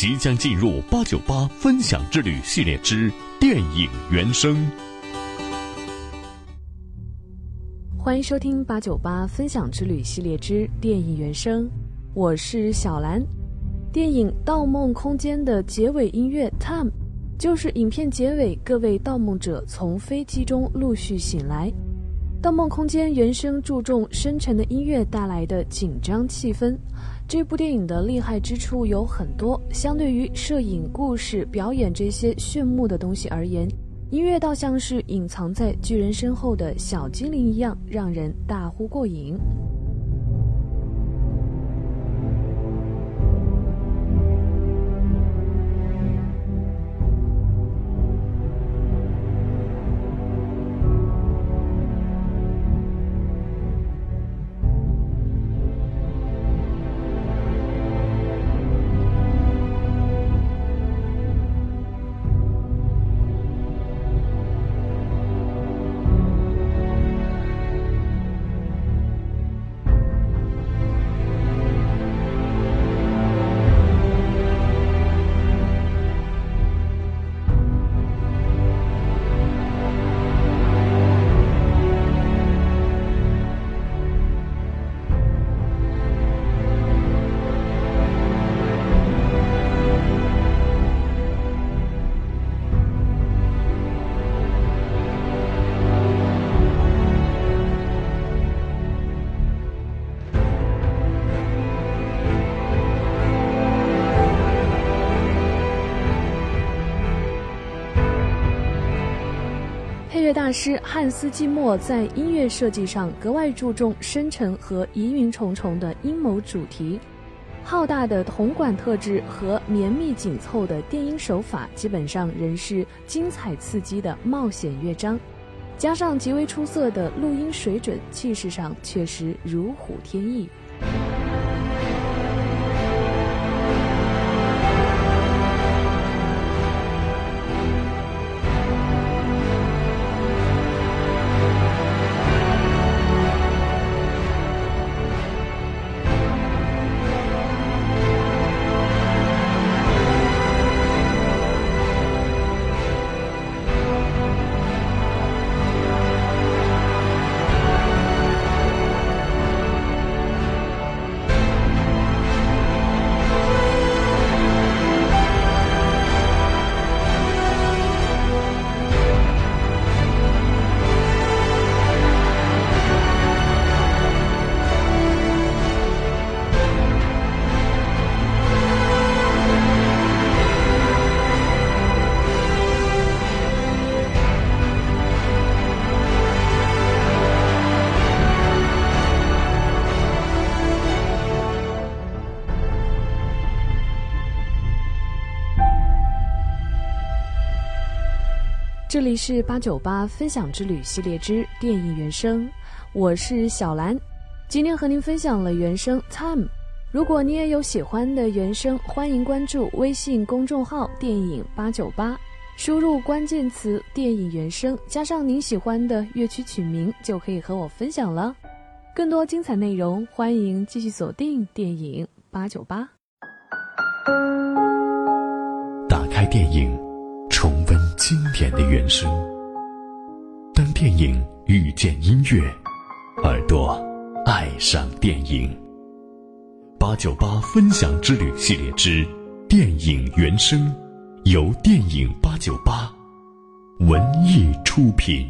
即将进入八九八分享之旅系列之电影原声。欢迎收听八九八分享之旅系列之电影原声，我是小兰。电影《盗梦空间》的结尾音乐《Time》，就是影片结尾各位盗梦者从飞机中陆续醒来。《盗梦空间》原声注重深沉的音乐带来的紧张气氛。这部电影的厉害之处有很多，相对于摄影、故事、表演这些炫目的东西而言，音乐倒像是隐藏在巨人身后的小精灵一样，让人大呼过瘾。大师汉斯·季默在音乐设计上格外注重深沉和疑云重重的阴谋主题，浩大的铜管特质和绵密紧凑的电音手法，基本上仍是精彩刺激的冒险乐章，加上极为出色的录音水准，气势上确实如虎添翼。这里是八九八分享之旅系列之电影原声，我是小兰，今天和您分享了原声《Time》。如果你也有喜欢的原声，欢迎关注微信公众号“电影八九八”，输入关键词“电影原声”加上您喜欢的乐曲曲名，就可以和我分享了。更多精彩内容，欢迎继续锁定电影八九八。打开电影。重温经典的原声。当电影遇见音乐，耳朵爱上电影。八九八分享之旅系列之电影原声，由电影八九八文艺出品。